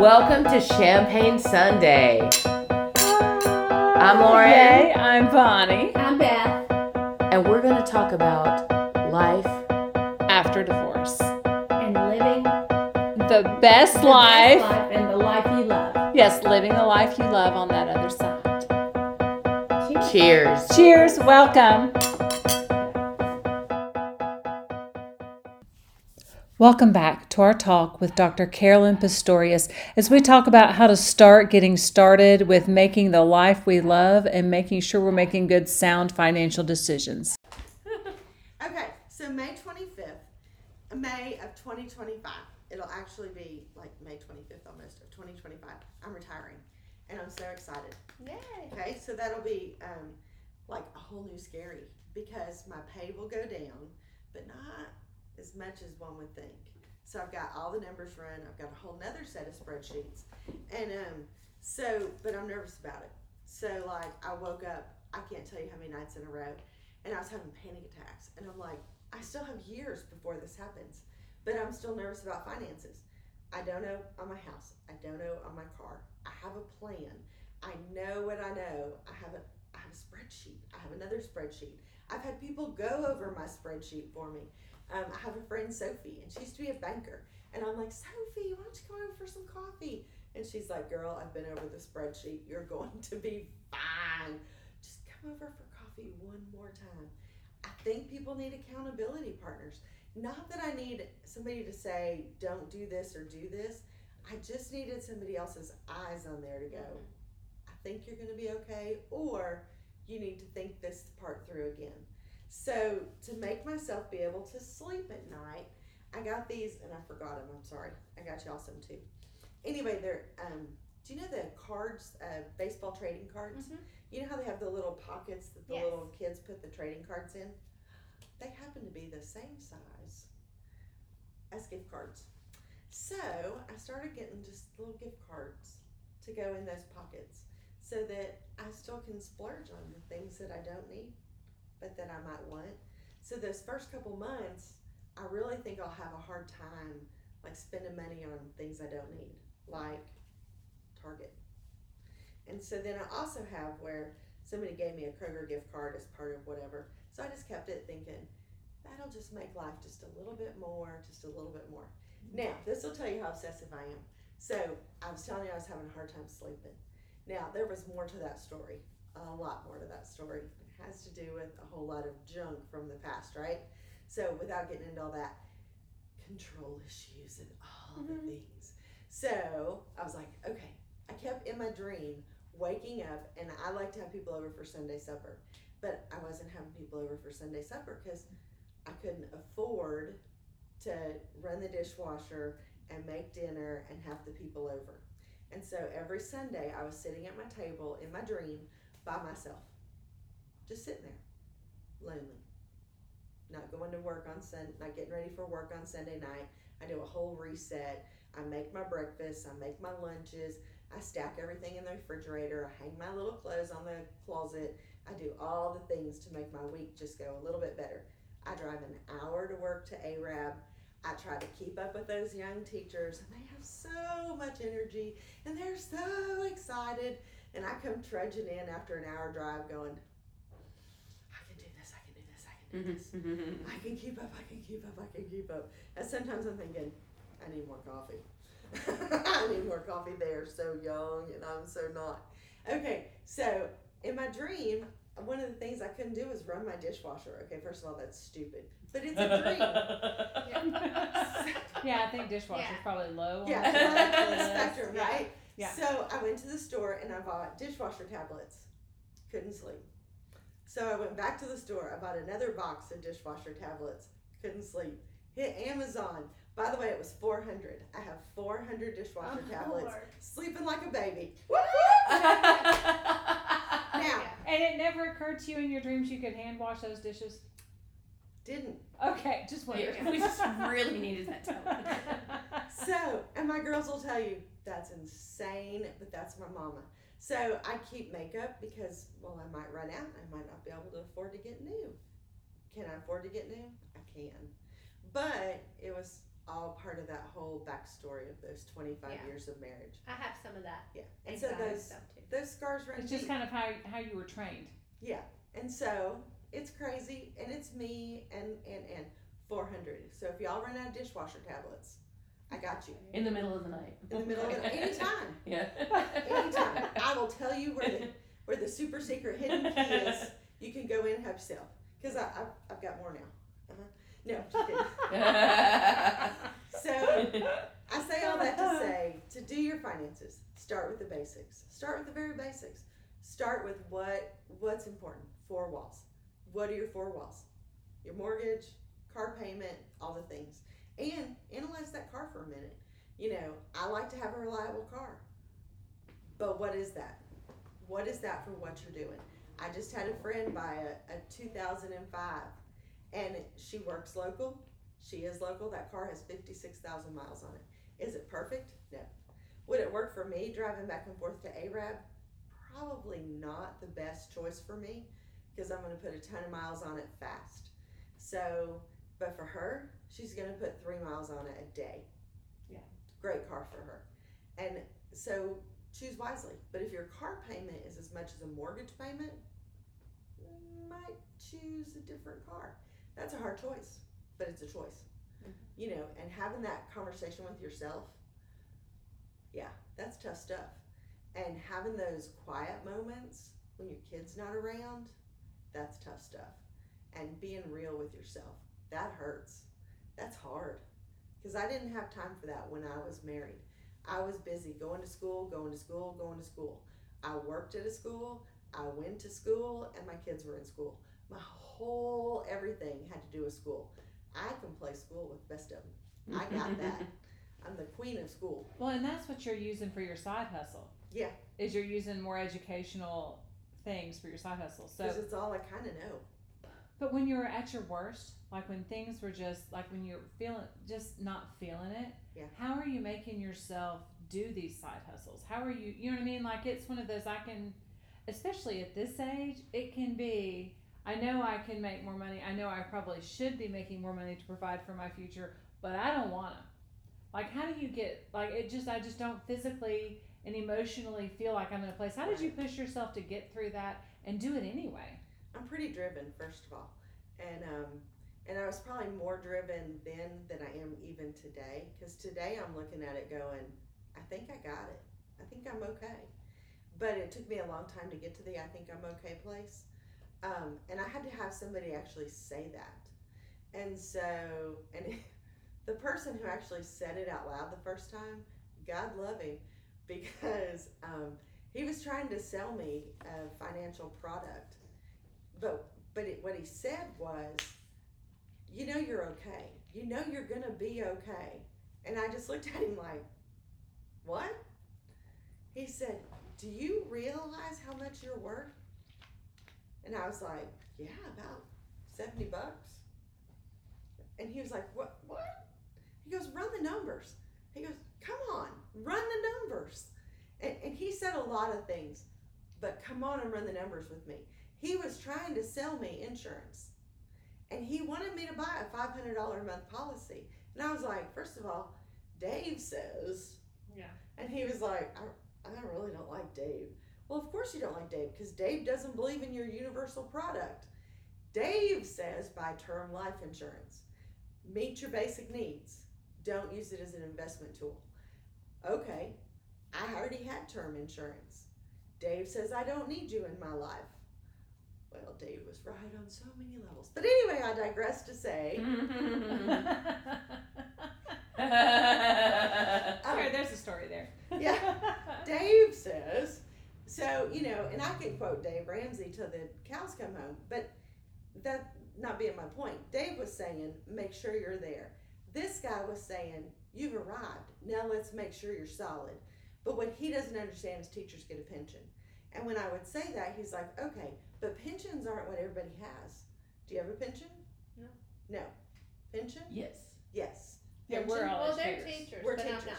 Welcome to Champagne Sunday. I'm Lauren, Hey, I'm Bonnie. I'm Beth. and we're going to talk about life. After divorce. And living The best the life. best life and the life you love. Yes, living the life you love on that other side. Cheers. Cheers. Cheers. Welcome. Welcome back to our talk with Dr. Carolyn Pistorius as we talk about how to start getting started with making the life we love and making sure we're making good, sound financial decisions. Okay, so May 25th, May of 2025, it'll actually be like May 25th almost of 2025. I'm retiring and I'm so excited. Yay. Okay, so that'll be um, like a whole new scary because my pay will go down, but not as much as one would think. So I've got all the numbers run, I've got a whole nother set of spreadsheets. And um, so, but I'm nervous about it. So, like, I woke up, I can't tell you how many nights in a row, and I was having panic attacks. And I'm like, I still have years before this happens, but I'm still nervous about finances. I don't know on my house. I don't know on my car. I have a plan. I know what I know. I have a I have a spreadsheet. I have another spreadsheet. I've had people go over my spreadsheet for me. Um, I have a friend Sophie, and she used to be a banker. And I'm like, Sophie, why don't you come over for some coffee? And she's like, Girl, I've been over the spreadsheet. You're going to be fine. Just come over for coffee one more time. I think people need accountability partners. Not that I need somebody to say, Don't do this or do this. I just needed somebody else's eyes on there to go, I think you're going to be okay, or you need to think this part through again. So, to make myself be able to sleep at night, I got these and I forgot them. I'm sorry. I got y'all some too. Anyway, they're, um, do you know the cards, uh, baseball trading cards? Mhm. You know how they have the little pockets that the Yes. little kids put the trading cards in? They happen to be the same size as gift cards. So I started getting just little gift cards to go in those pockets so that I still can splurge on the things that I don't need but that I might want. So those first couple months, I really think I'll have a hard time like spending money on things I don't need, like Target. And so then I also have where somebody gave me a Kroger gift card as part of whatever. So I just kept it thinking, that'll just make life just a little bit more, just a little bit more. Now, this will tell you how obsessive I am. So I was telling you I was having a hard time sleeping. Now, there was more to that story, a lot more to that story. Has to do with a whole lot of junk from the past, right? So without getting into all that, control issues and all the mm-hmm. things. So I was like, okay, I kept in my dream waking up, and I like to have people over for Sunday supper, but I wasn't having people over for Sunday supper because I couldn't afford to run the dishwasher and make dinner and have the people over. And so every Sunday I was sitting at my table in my dream by myself, just sitting there, lonely. Not going to work on Sun, not getting ready for work on Sunday night. I do a whole reset. I make my breakfast. I make my lunches. I stack everything in the refrigerator. I hang my little clothes on the closet. I do all the things to make my week just go a little bit better. I drive an hour to work to ARAB. I try to keep up with those young teachers, and they have so much energy and they're so excited. And I come trudging in after an hour drive going, I can do this. Mm-hmm. I can keep up, I can keep up, I can keep up. And sometimes I'm thinking, I need more coffee. I need more coffee. They are so young and I'm so not. Okay, so in my dream, one of the things I couldn't do was run my dishwasher. Okay, first of all, that's stupid. But it's a dream. Yeah, I think dishwasher's Yeah. probably low. on yeah, the it's like on the list. spectrum, Yeah. right? Yeah. So I went to the store and I bought dishwasher tablets. Couldn't sleep. So I went back to the store. I bought another box of dishwasher tablets. Couldn't sleep. Hit Amazon. By the way, it was 400. I have 400 dishwasher Oh, tablets. Lord. Sleeping like a baby. Now, And it never occurred to you in your dreams you could hand wash those dishes? didn't. Okay, just wondering. Yeah, we just really needed that tablet. So, and my girls will tell you that's insane, but that's my mama. So I keep makeup because, well, I might run out. I might not be able to afford to get new. Can I afford to get new? I can. But it was all part of that whole backstory of those 25 Yeah. years of marriage. I have some of that. Yeah. And so those too. those scars run It's just deep. kind of how how you were trained. Yeah. And so it's crazy and it's me and and and 400. So if y'all run out of dishwasher tablets, I got you. In the middle of the night. In the middle of the anytime. Yeah. Anytime. I will tell you where the where the super secret hidden key is. You can go in and help yourself. Because I, I've, I've got more now. Uh-huh. No. So I say all that to say to do your finances, start with the basics. Start with the very basics. Start with what what's important. Four walls. What are your four walls? Your mortgage, car payment, all the things. And analyze that car for a minute. You know, I like to have a reliable car. But what is that? What is that for what you're doing? I just had a friend buy a, a 2005 and she works local. She is local. That car has 56,000 miles on it. Is it perfect? No. Would it work for me driving back and forth to Arab? Probably not the best choice for me because I'm going to put a ton of miles on it fast. So, but for her, she's going to put three miles on it a day. Yeah. Great car for her. And so choose wisely. But if your car payment is as much as a mortgage payment, you might choose a different car. That's a hard choice, but it's a choice. Mm-hmm. You know, and having that conversation with yourself, yeah, that's tough stuff. And having those quiet moments when your kid's not around, that's tough stuff. And being real with yourself, that hurts. That's hard. Because I didn't have time for that when I was married. I was busy going to school, going to school, going to school. I worked at a school, I went to school, and my kids were in school. My whole everything had to do with school. I can play school with the best of them. I got that. I'm the queen of school. Well, and that's what you're using for your side hustle. Yeah. Is you're using more educational things for your side hustle. So it's all I kind of know. But when you're at your worst, like when things were just like when you're feeling just not feeling it, Yeah. how are you making yourself do these side hustles? How are you, you know what I mean? Like it's one of those I can, especially at this age, it can be. I know I can make more money. I know I probably should be making more money to provide for my future, but I don't want to. Like, how do you get like it? Just I just don't physically and emotionally feel like I'm in a place. How did you push yourself to get through that and do it anyway? I'm pretty driven, first of all, and um, and I was probably more driven then than I am even today. Because today I'm looking at it going, I think I got it. I think I'm okay. But it took me a long time to get to the I think I'm okay place, um, and I had to have somebody actually say that. And so, and the person who actually said it out loud the first time, God love him, because um, he was trying to sell me a financial product but but it, what he said was you know you're okay. You know you're gonna be okay. And i just looked at him like what? He said do you realize how much you're worth? And i was like yeah about 70 bucks. And he was like what what? He goes run the numbers. He goes come on run the numbers. And, and he said a lot of things but come on and run the numbers with me he was trying to sell me insurance. And he wanted me to buy a $500 a month policy. And i was like first of all dave says. Yeah. and he was like i, I really don't like dave. Well of course you don't like dave because dave doesn't believe in your universal product. Dave says buy term life insurance. Meet your basic needs. Don't use it as an investment tool. Okay i already had term insurance. Dave says i don't need you in my life well, Dave was right on so many levels. But anyway, I digress to say, Sorry, there's a story there. Yeah. Dave says, so, you know, and I can quote Dave Ramsey till the cows come home, but that not being my point. Dave was saying, make sure you're there. This guy was saying, you've arrived. Now let's make sure you're solid. But what he doesn't understand is teachers get a pension. And when I would say that, he's like, okay, but pensions aren't what everybody has. Do you have a pension? No. No. Pension? yes. Yes. Yeah, we're all Well, they're educators. teachers, We're but teachers. I'm not.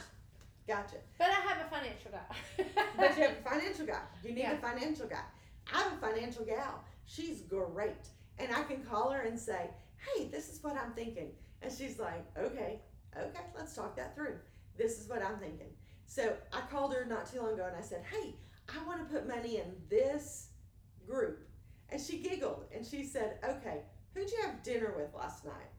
Gotcha. But I have a financial guy. But you have a financial guy. You need Yeah. a financial guy. I have a financial gal. She's great. And I can call her and say, hey, this is what I'm thinking. And she's like, okay. Okay, let's talk that through. This is what I'm thinking. So I called her not too long ago and I said, Hey, I want to put money in this group. And she giggled and she said, Okay, who'd you have dinner with last night?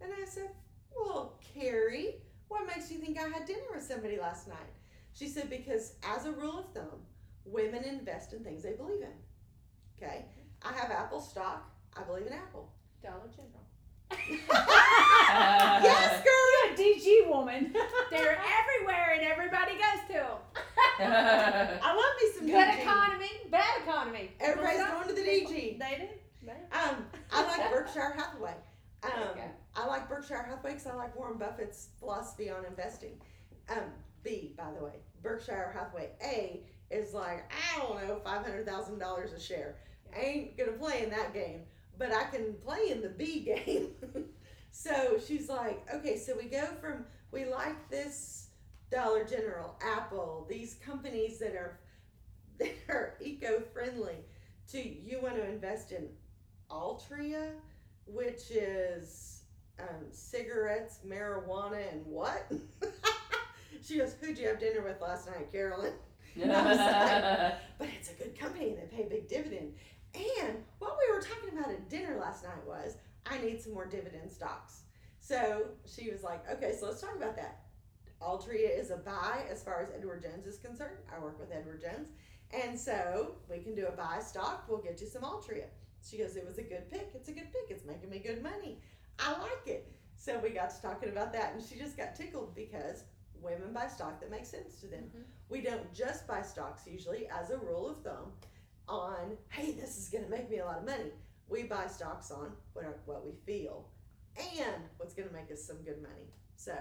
And I said, Well, Carrie, what makes you think I had dinner with somebody last night? She said, Because as a rule of thumb, women invest in things they believe in. Okay, I have Apple stock. I believe in Apple. Dollar General. Yes, girl. You're a DG woman. They're everywhere and everybody goes to them. I love me some Good DG. economy, bad economy. Everybody's People going to the people- DG. They do. They do. Um, I like Berkshire Hathaway. Um, Okay. I like Berkshire Hathaway because I like Warren Buffett's philosophy on investing. Um, B, by the way, Berkshire Hathaway. A is like I don't know, five hundred thousand dollars a share. I ain't gonna play in that game, but I can play in the B game. so she's like, okay, so we go from we like this Dollar General, Apple, these companies that are that are eco friendly. To you want to invest in Altria, which is um, cigarettes, marijuana, and what? she goes, Who'd you have dinner with last night, Carolyn? But it's a good company they pay a big dividend. And what we were talking about at dinner last night was, I need some more dividend stocks. So she was like, Okay, so let's talk about that. Altria is a buy as far as Edward Jones is concerned. I work with Edward Jones. And so we can do a buy stock. We'll get you some Altria. She goes, It was a good pick. It's a good pick. It's making me good money. I like it. So we got to talking about that, and she just got tickled because women buy stock that makes sense to them. Mhm. We don't just buy stocks usually, as a rule of thumb, on, hey, this is going to make me a lot of money. We buy stocks on what, our, what we feel and what's going to make us some good money. So,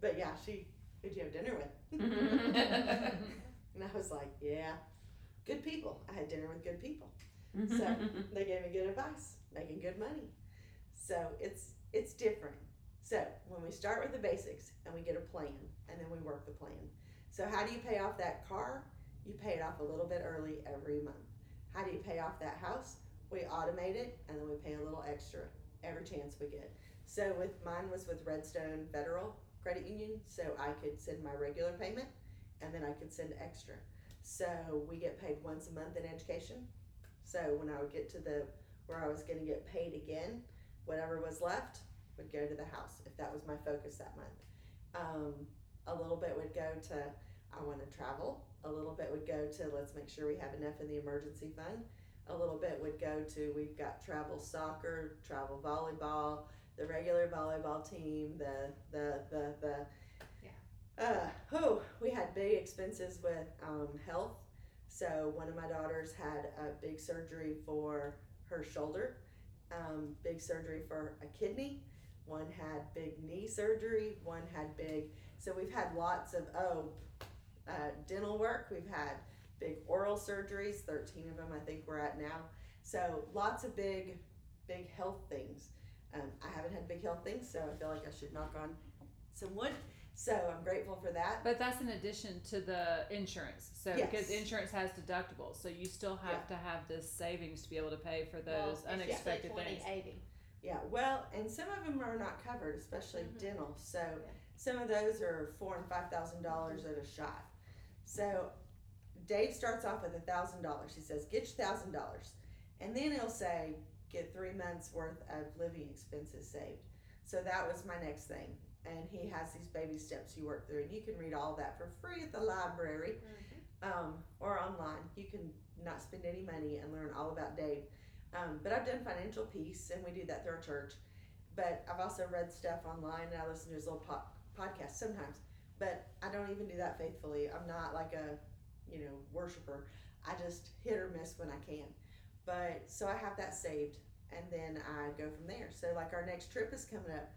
but yeah, she, who'd you have dinner with? and I was like, yeah, good people. I had dinner with good people. So they gave me good advice, making good money. So it's it's different. So when we start with the basics and we get a plan and then we work the plan. So how do you pay off that car? You pay it off a little bit early every month. How do you pay off that house? We automate it and then we pay a little extra every chance we get. So with mine was with Redstone Federal Credit Union, so I could send my regular payment and then I could send extra. So we get paid once a month in education. So when I would get to the where I was going to get paid again, whatever was left would go to the house if that was my focus that month. Um, a little bit would go to I want to travel. A little bit would go to let's make sure we have enough in the emergency fund. A little bit would go to we've got travel soccer, travel volleyball, the regular volleyball team, the the the the. Uh, oh, we had big expenses with um, health. So one of my daughters had a big surgery for her shoulder, um, big surgery for a kidney. One had big knee surgery. One had big. So we've had lots of oh, uh, dental work. We've had big oral surgeries. Thirteen of them, I think we're at now. So lots of big, big health things. Um, I haven't had big health things, so I feel like I should knock on some wood. So I'm grateful for that. But that's in addition to the insurance. So Yes. because insurance has deductibles, so you still have to have this savings to be able to pay for those Well, it's unexpected usually things. 2080. Yeah, well, and some of them are not covered, especially Mhm. dental. So some of those are four and five thousand dollars at a shot. So Dave starts off with a thousand dollars. He says, "Get your thousand dollars," and then he'll say, "Get three months worth of living expenses saved." So that was my next thing. And he has these baby steps you work through, and you can read all that for free at the library um, or online. You can not spend any money and learn all about Dave. Um, but I've done financial peace, and we do that through our church. But I've also read stuff online, and I listen to his little po- podcast sometimes. But I don't even do that faithfully. I'm not like a, you know, worshiper. I just hit or miss when I can. But so I have that saved, and then I go from there. So like our next trip is coming up,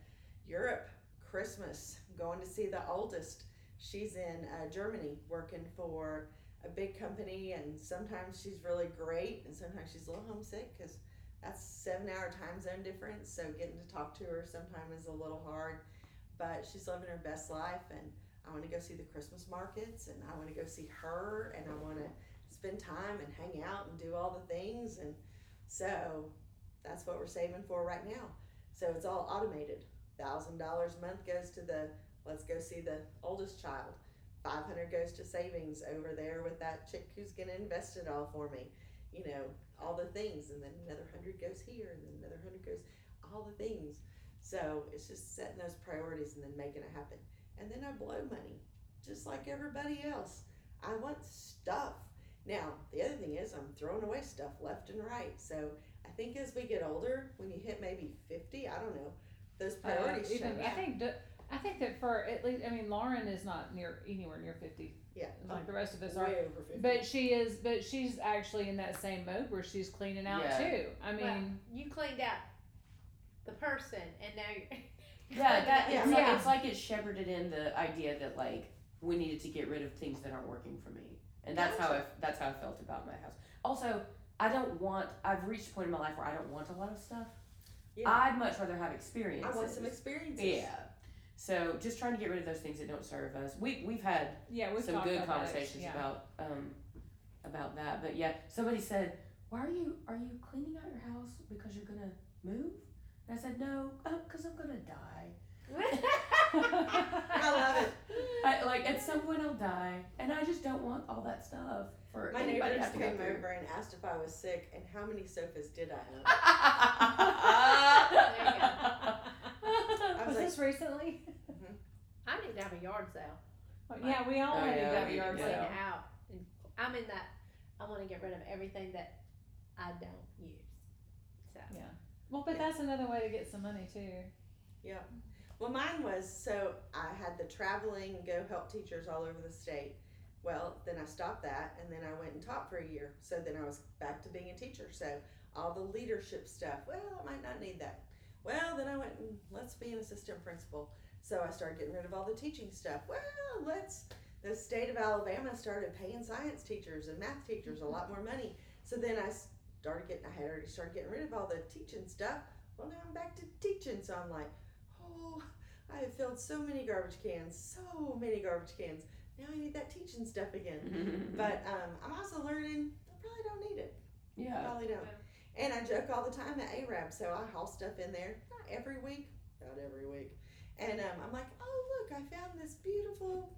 Europe, Christmas, going to see the oldest she's in uh, Germany working for a big company, and sometimes she's really great, and sometimes she's a little homesick because that's seven hour time zone difference. So getting to talk to her sometimes is a little hard, but she's living her best life, and I want to go see the Christmas markets, and I want to go see her, and I want to spend time and hang out and do all the things, and so that's what we're saving for right now. So it's all automated. thousand dollars a month goes to the let's go see the oldest child. Five hundred goes to savings over there with that chick who's gonna invest it all for me. You know, all the things, and then another hundred goes here, and then another hundred goes all the things. So it's just setting those priorities and then making it happen. And then I blow money, just like everybody else. I want stuff. Now, the other thing is, I'm throwing away stuff left and right. So I think as we get older, when you hit maybe 50, I don't know, those priorities Uh, even, change. I think d- I think that for at least I mean Lauren is not near anywhere near fifty Yeah, like the rest of us are. way over 50. But she is, but she's actually in that same mode where she's cleaning out Yeah. too. I mean, Well, you cleaned out the person, and now you're. Yeah, that Yeah. it's, like, it's like it shepherded in the idea that like we needed to get rid of things that aren't working for me, and that's how I that's how I felt about my house. Also, I don't want. I've reached a point in my life where I don't want a lot of stuff. Yeah. I'd much rather have experiences. I want some experiences. Yeah. So just trying to get rid of those things that don't serve us. We we've had yeah, we've some talked good about that, conversations yeah. about um about that. But yeah, somebody said, "Why are you are you cleaning out your house because you're gonna move?" And I said, "No, oh, because I'm gonna die. I love it. I, like at some point I'll die, and I just don't want all that stuff for My anybody to neighbors have came through." over and asked if I was sick and how many sofas did I own. I Was was like, this recently? Mm-hmm. I need to have a yard sale. yeah, we all Oh, had yeah, to have a yard sale. it out. And I'm in that. I want to get rid of everything that I don't use. So Well, but that's another way to get some money too. Yeah. Well, mine was so I had the traveling go help teachers all over the state. Well, then I stopped that and then I went and taught for a year. So then I was back to being a teacher. So all the leadership stuff, well, I might not need that. Well, then I went and let's be an assistant principal. So I started getting rid of all the teaching stuff. Well, let's, the state of Alabama started paying science teachers and math teachers a lot more money. So then I started getting, I had already started getting rid of all the teaching stuff. Well, now I'm back to teaching. So I'm like, oh, I have filled so many garbage cans, so many garbage cans. Now I need that teaching stuff again. But um, I'm also learning I probably don't need it. yeah, I Probably don't. And I joke all the time at ARAB, so I haul stuff in there, not every week, not every week. And um, I'm like, oh, look, I found this beautiful.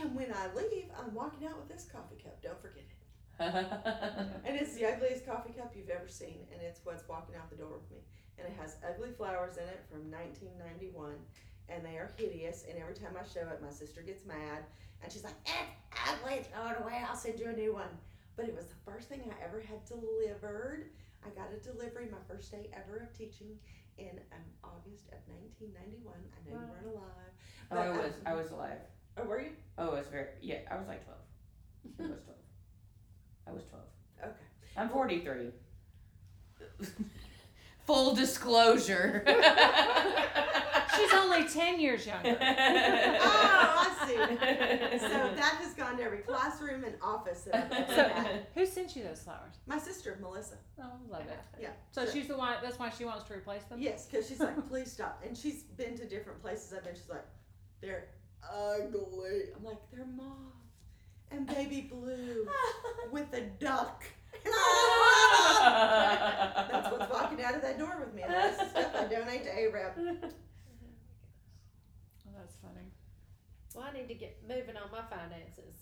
And when I leave, I'm walking out with this coffee cup. Don't forget it. And it's the ugliest coffee cup you've ever seen, and it's what's walking out the door with me. And it has ugly flowers in it from 1991, and they are hideous. And every time I show it, my sister gets mad, and she's like, "It's ugly. Throw it away. I'll send you a new one." But it was the first thing I ever had delivered. I got a delivery my first day ever of teaching in um, August of 1991. I know Wow. you weren't alive. oh, I was um, I was alive. Oh, were you? Oh, I was very yeah. I was like twelve. I was twelve. I was twelve. Okay. I'm forty three. Full disclosure. She's only ten years younger. Oh, I see. So that has gone to every classroom and office that I've ever So, had. who sent you those flowers? My sister, Melissa. Oh, love it. Yeah. So sure. she's the one. That's why she wants to replace them. Yes, because she's like, please stop. And she's been to different places I've been. She's like, they're ugly. I'm like, they're mauve and baby blue with a duck. That's what's walking out of that door with me. And that's the stuff I donate to ARAB. Oh, that's funny. Well, I need to get moving on my finances.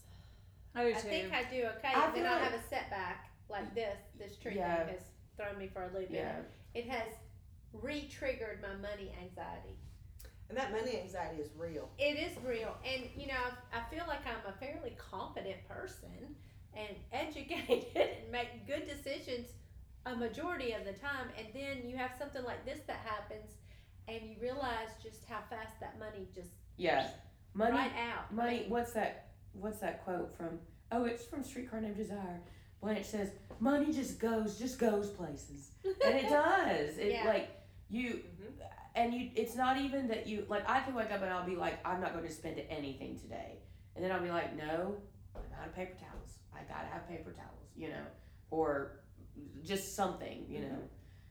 I do I too. think I do okay. I and then feel I like- have a setback like this. This tree Yeah. thing has thrown me for a loop. yeah. It has re-triggered my money anxiety. And that money anxiety is real. It is real, and you know, I, I feel like I'm a fairly competent person and educated and make good decisions a majority of the time. And then you have something like this that happens, and you realize just how fast that money just Yeah. Money right out. I Money. mean, What's that? What's that quote from? Oh, it's from Streetcar Named Desire. Blanche says, "Money just goes, just goes places," and it does. It Yeah. like you, mm-hmm. And you. It's not even that you like. I can wake up and I'll be like, "I'm not going to spend anything today," and then I'll be like, "No, I'm out of paper towels. I gotta have paper towels," you know, or just something, you know. Mm-hmm.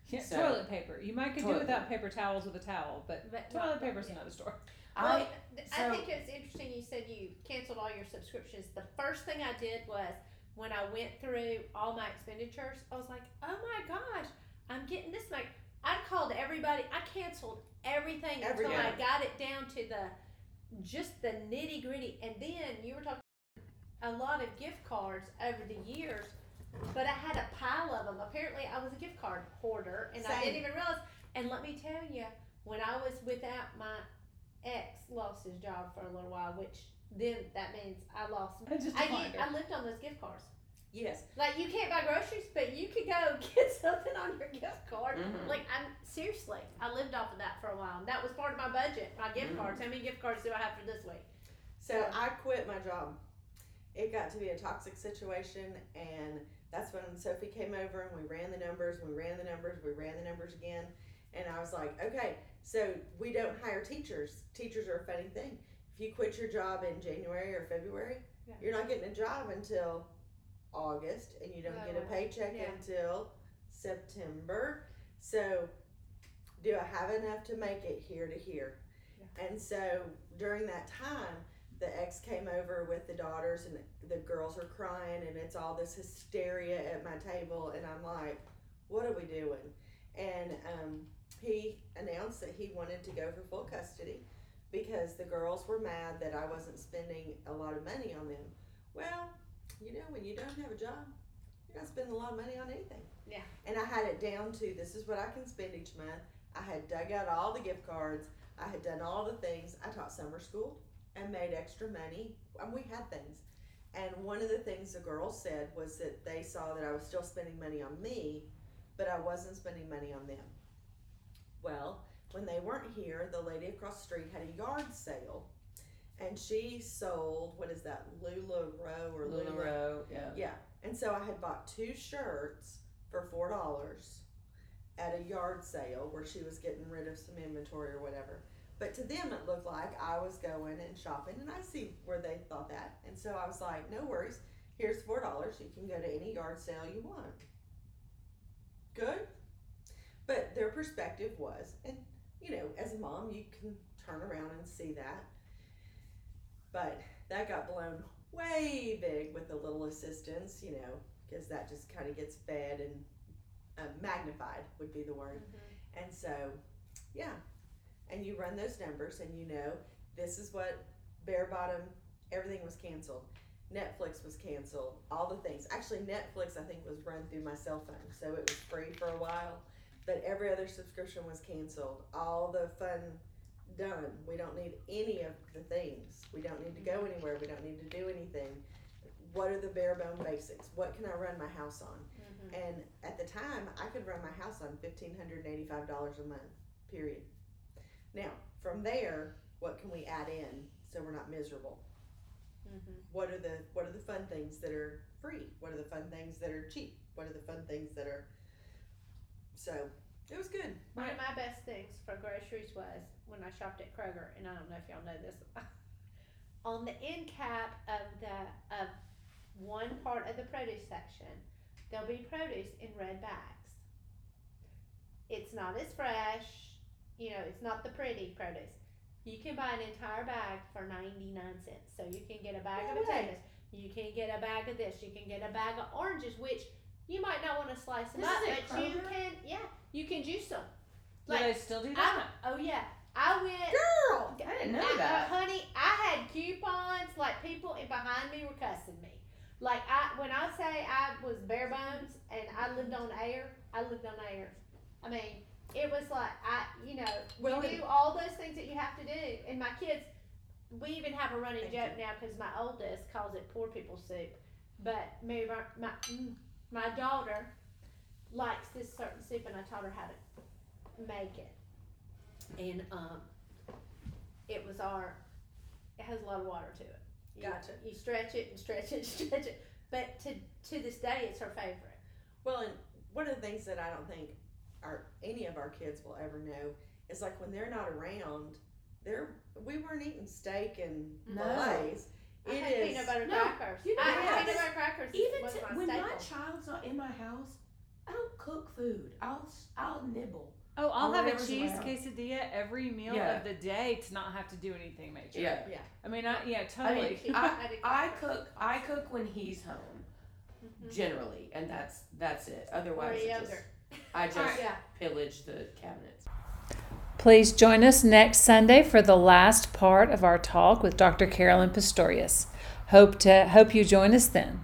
Yeah, So- toilet paper. You might could do Toilet without paper towels with a towel, but But- toilet right, paper's yeah. another story. Well, I th- so- I think it's interesting you said you canceled all your subscriptions. The first thing I did was when I went through all my expenditures, I was like, oh my gosh, I'm getting this. Like, I called everybody. I canceled everything Every until I got it down to the just the nitty gritty. And then you were talking a lot of gift cards over the years, but I had a pile of them. Apparently, I was a gift card hoarder, and I Same. didn't even realize. And let me tell you, when I was without my ex, lost his job for a little while, which then that means I lost. I just I, defined u- I lived on those gift cards. Yes. Like you can't buy groceries, but you could go get something on your gift card. Mhm. Like I'm seriously, I lived off of that for a while. That was part of my budget. My gift Mhm. cards. How many gift cards do I have for this week? So Yeah. I quit my job. It got to be a toxic situation, and that's when Sophie came over and we ran the numbers, we ran the numbers, we ran the numbers again. And I was like, okay, so we don't hire teachers. Teachers are a funny thing. If you quit your job in January or February, Yeah. you're not getting a job until August, and you don't Oh, get a paycheck Yeah. until September. So, do I have enough to make it here to here? And so during that time, the ex came over with the daughters, and the girls are crying, and it's all this hysteria at my table, and I'm like, "What are we doing?" And um, he announced that he wanted to go for full custody because the girls were mad that I wasn't spending a lot of money on them. Well, you know, when you don't have a job, you're not spending a lot of money on anything. Yeah. And I had it down to this is what I can spend each month. I had dug out all the gift cards. I had done all the things. I taught summer school and made extra money. And we had things. And one of the things the girls said was that they saw that I was still spending money on me, but I wasn't spending money on them. Well, when they weren't here, the lady across the street had a yard sale. And she sold, what is that, Lula Row or Lula? LuLaRoe, yeah. Yeah. And so I had bought two shirts for four dollars at a yard sale where she was getting rid of some inventory or whatever. But to them it looked like I was going and shopping and I see where they thought that. And so I was like, No worries, here's four dollars, you can go to any yard sale you want. Good. But their perspective was, and you know, as a mom you can turn around and see that. But that got blown way big with a little assistance, you know, because that just kind of gets fed and uh, magnified would be the word. And so, yeah, and you run those numbers and you know this is what bare bottom, everything was canceled. Netflix was canceled, all the things. Actually, Netflix I think was run through my cell phone, so it was free for a while. But every other subscription was canceled. All the fun done. We don't need any of the things. We don't need to go anywhere. We don't need to do anything. What are the bare bone basics? What can I run my house on? Mm-hmm. And at the time, I could run my house on fifteen hundred and eighty-five dollars a month. Period. Now, from there, what can we add in so we're not miserable? Mm-hmm. What are the What are the fun things that are free? What are the fun things that are cheap? What are the fun things that are? So it was good. One of my best things for groceries was when I shopped at Kroger, and I don't know if y'all know this. On the end cap of the of one part of the produce section, there'll be produce in red bags. It's not as fresh, you know. It's not the pretty produce. You can buy an entire bag for ninety nine cents. So you can get a bag No of potatoes. You can get a bag of this. You can get a bag of oranges, which you might not want to slice them This up, but you can. Yeah, you can juice them. Do they still do I, that? oh yeah, I went. Girl, I didn't know I- uh, that. honey. I had coupons. Like people in behind me were cussing me. Like I, when I say I was bare bones and I lived on air, I lived on air. I mean, it was like I, you know, Well, you do all those things that you have to do. And my kids, we even have a running Thank joke now because my oldest calls it poor people soup, but me, my my, mm, my daughter likes this certain soup, and I taught her how to make it. And um, it was our. It has a lot of water to it. You, Gotcha. You stretch it and stretch it and stretch it, but to to this day, it's her favorite. Well, and one of the things that I don't think our any of our kids will ever know is like when they're not around, they're we weren't eating steak and No. fillets. I It had is peanut butter No, crackers. you know I what? had peanut butter crackers. Even was to, my when staple. my child's not in my house, I don't cook food. I'll s- I'll nibble. Oh, I'll have a cheese around. quesadilla every meal Yeah. of the day to not have to do anything major. Yeah. Yeah. I mean, I, yeah, I totally. mean, I I cook. I cook when he's home, Mhm. generally, and that's that's it. Otherwise, a it just. I just Yeah. pillaged the cabinets. Please join us next Sunday for the last part of our talk with Dr. Carolyn Pistorius. Hope to hope you join us then.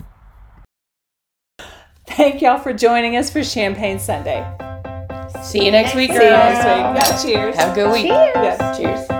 Thank y'all for joining us for Champagne Sunday. See you next week, See you next week. Yeah, cheers. Have a good week. Yeah. Cheers.